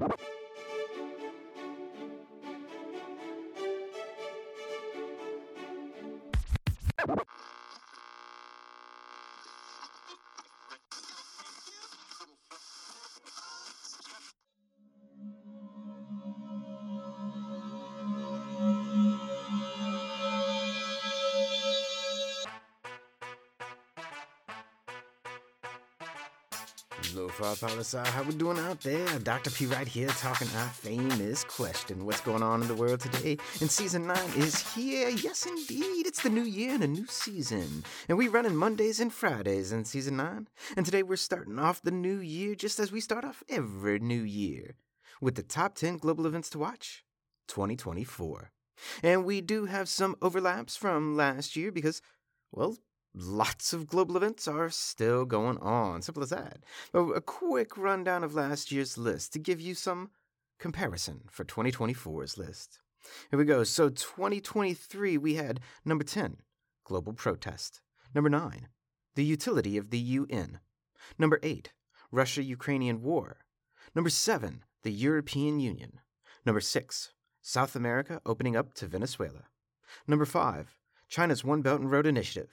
you Lo-Fi Poli Sci, uh, how we doing out there? Dr. P right here talking our famous question. What's going on in the world today? And season 9 is here. Yes, indeed. It's the new year and a new season. And we running Mondays and Fridays in season 9. And today we're starting off the new year just as we start off every new year with the top 10 global events to watch 2024. And we do have some overlaps from last year because, well, lots of global events are still going on. Simple as that. A quick rundown of last year's list to give you some comparison for 2024's list. Here we go. So 2023, we had number 10, global protest. Number 9, the utility of the UN. Number 8, Russia Ukrainian war. Number 7, the European Union. Number 6, South America opening up to Venezuela. Number 5, China's One Belt and Road Initiative.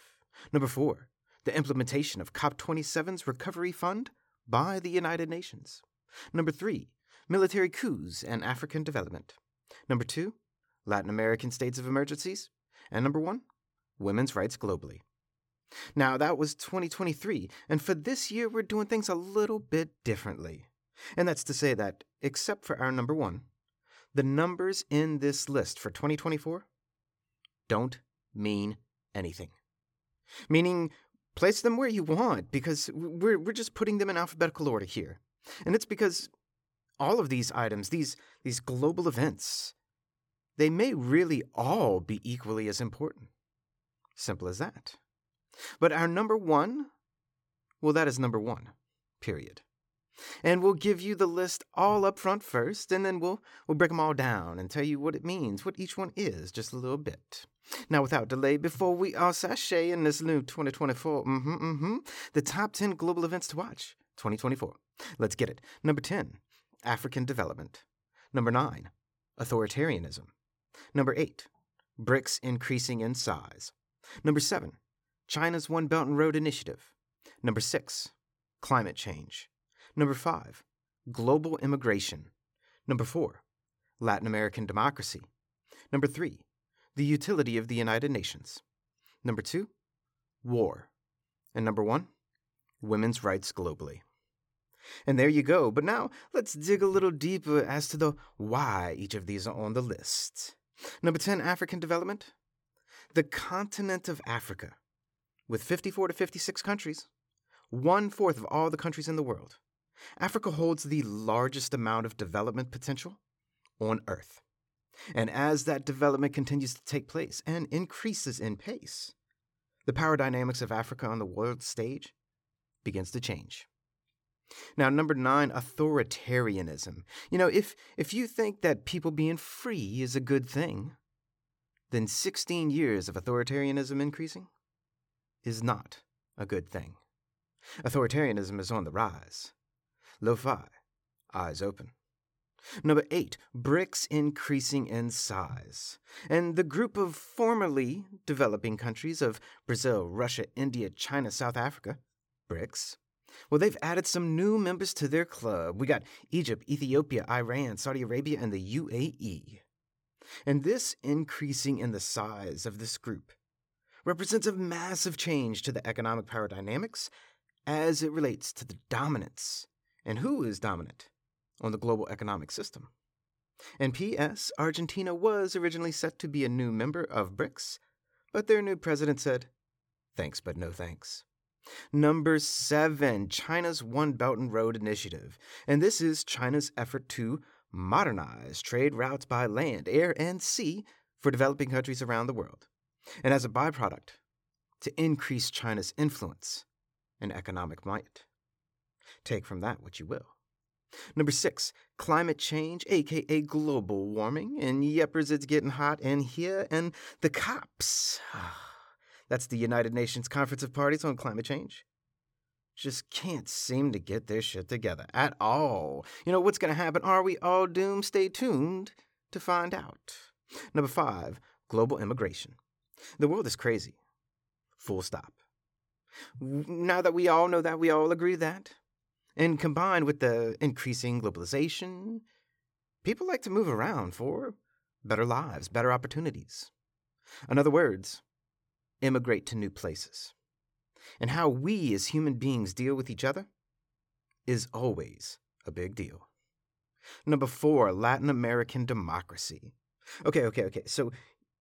Number 4, the implementation of COP27's Recovery Fund by the United Nations. Number 3, military coups and African development. Number 2, Latin American states of emergencies. And number 1, women's rights globally. Now, that was 2023, and for this year, we're doing things a little bit differently. And that's to say that, except for our number 1, the numbers in this list for 2024 don't mean anything. Meaning, place them where you want because we're, we're just putting them in alphabetical order here. And it's because all of these items, these, these global events, they may really all be equally as important. Simple as that. But our number one, well, that is number one, period. And we'll give you the list all up front first, and then we'll, we'll break them all down and tell you what it means, what each one is, just a little bit. Now, without delay, before we are sashay in this new 2024, mm-hmm, mm-hmm, the top 10 global events to watch, 2024. Let's get it. Number 10, African development. Number 9, authoritarianism. Number 8, BRICS increasing in size. Number 7, China's One Belt and Road Initiative. Number 6, climate change. Number 5, global immigration. Number 4, Latin American democracy. Number 3, the utility of the United Nations. Number 2, war. And number 1, women's rights globally. And there you go. But now let's dig a little deeper as to the why each of these are on the list. Number 10, African development. The continent of Africa, with 54 to 56 countries, one fourth of all the countries in the world. Africa holds the largest amount of development potential on Earth. And as that development continues to take place and increases in pace, the power dynamics of Africa on the world stage begins to change. Now, number nine, authoritarianism. You know, if, if you think that people being free is a good thing, then 16 years of authoritarianism increasing is not a good thing. Authoritarianism is on the rise. Lo-fi, eyes open. Number eight, BRICS increasing in size. And the group of formerly developing countries of Brazil, Russia, India, China, South Africa, BRICS, well, they've added some new members to their club. We got Egypt, Ethiopia, Iran, Saudi Arabia, and the UAE. And this increasing in the size of this group represents a massive change to the economic power dynamics as it relates to the dominance and who is dominant on the global economic system. And P.S., Argentina was originally set to be a new member of BRICS, but their new president said, thanks, but no thanks. Number seven, China's One Belt and Road Initiative. And this is China's effort to modernize trade routes by land, air, and sea for developing countries around the world. And as a byproduct, to increase China's influence and economic might. Take from that what you will. Number six, climate change, aka global warming. And yepers, it's getting hot in here. And the COPs. That's the United Nations Conference of Parties on Climate Change. just can't seem to get their shit together at all. You know, what's going to happen? Are we all doomed? Stay tuned to find out. Number five, global immigration. The world is crazy. Full stop. Now that we all know that, we all agree that. And combined with the increasing globalization, people like to move around for better lives, better opportunities. In other words, immigrate to new places. And how we as human beings deal with each other is always a big deal. Number four, Latin American democracy. Okay, okay, okay. So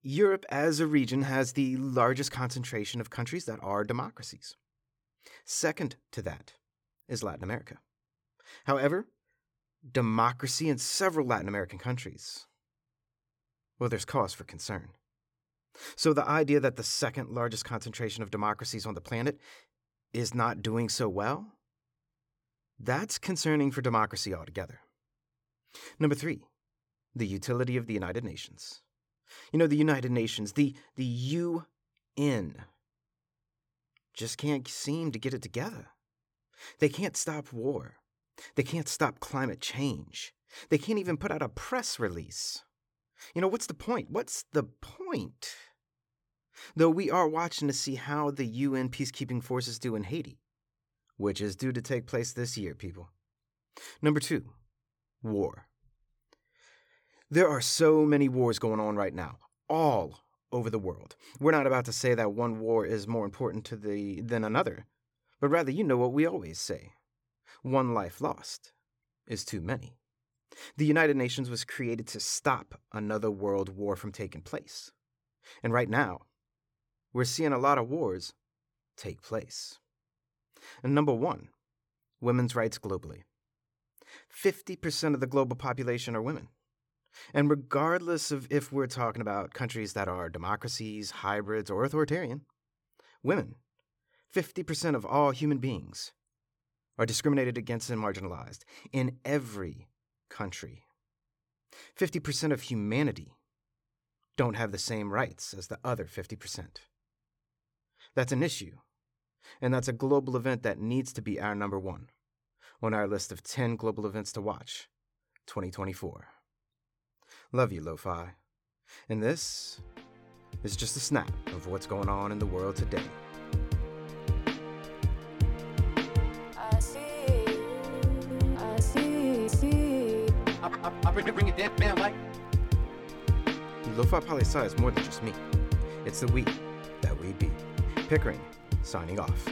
Europe as a region has the largest concentration of countries that are democracies. Second to that is Latin America. However, democracy in several Latin American countries, well, there's cause for concern. So the idea that the second largest concentration of democracies on the planet is not doing so well, that's concerning for democracy altogether. Number three, the utility of the United Nations. You know, the United Nations, the, the UN, just can't seem to get it together. They can't stop war. They can't stop climate change. They can't even put out a press release. You know, what's the point? What's the point? Though we are watching to see how the UN peacekeeping forces do in Haiti, which is due to take place this year, people. Number two, war. There are so many wars going on right now, all over the world. We're not about to say that one war is more important to the than another, but rather you know what we always say. One life lost is too many. The United Nations was created to stop another world war from taking place. And right now, we're seeing a lot of wars take place. And number one, women's rights globally. 50% of the global population are women. And regardless of if we're talking about countries that are democracies, hybrids, or authoritarian, women, 50% of all human beings, are discriminated against and marginalized in every country. 50% of humanity don't have the same rights as the other 50%. That's an issue, and that's a global event that needs to be our number one on our list of 10 global events to watch 2024. Love you, Lo-Fi. And this is just a snap of what's going on in the world today. I, bring, bring it down, man, like. Lo-Fi Poli is more than just me. It's the we that we be. Pickering, signing off.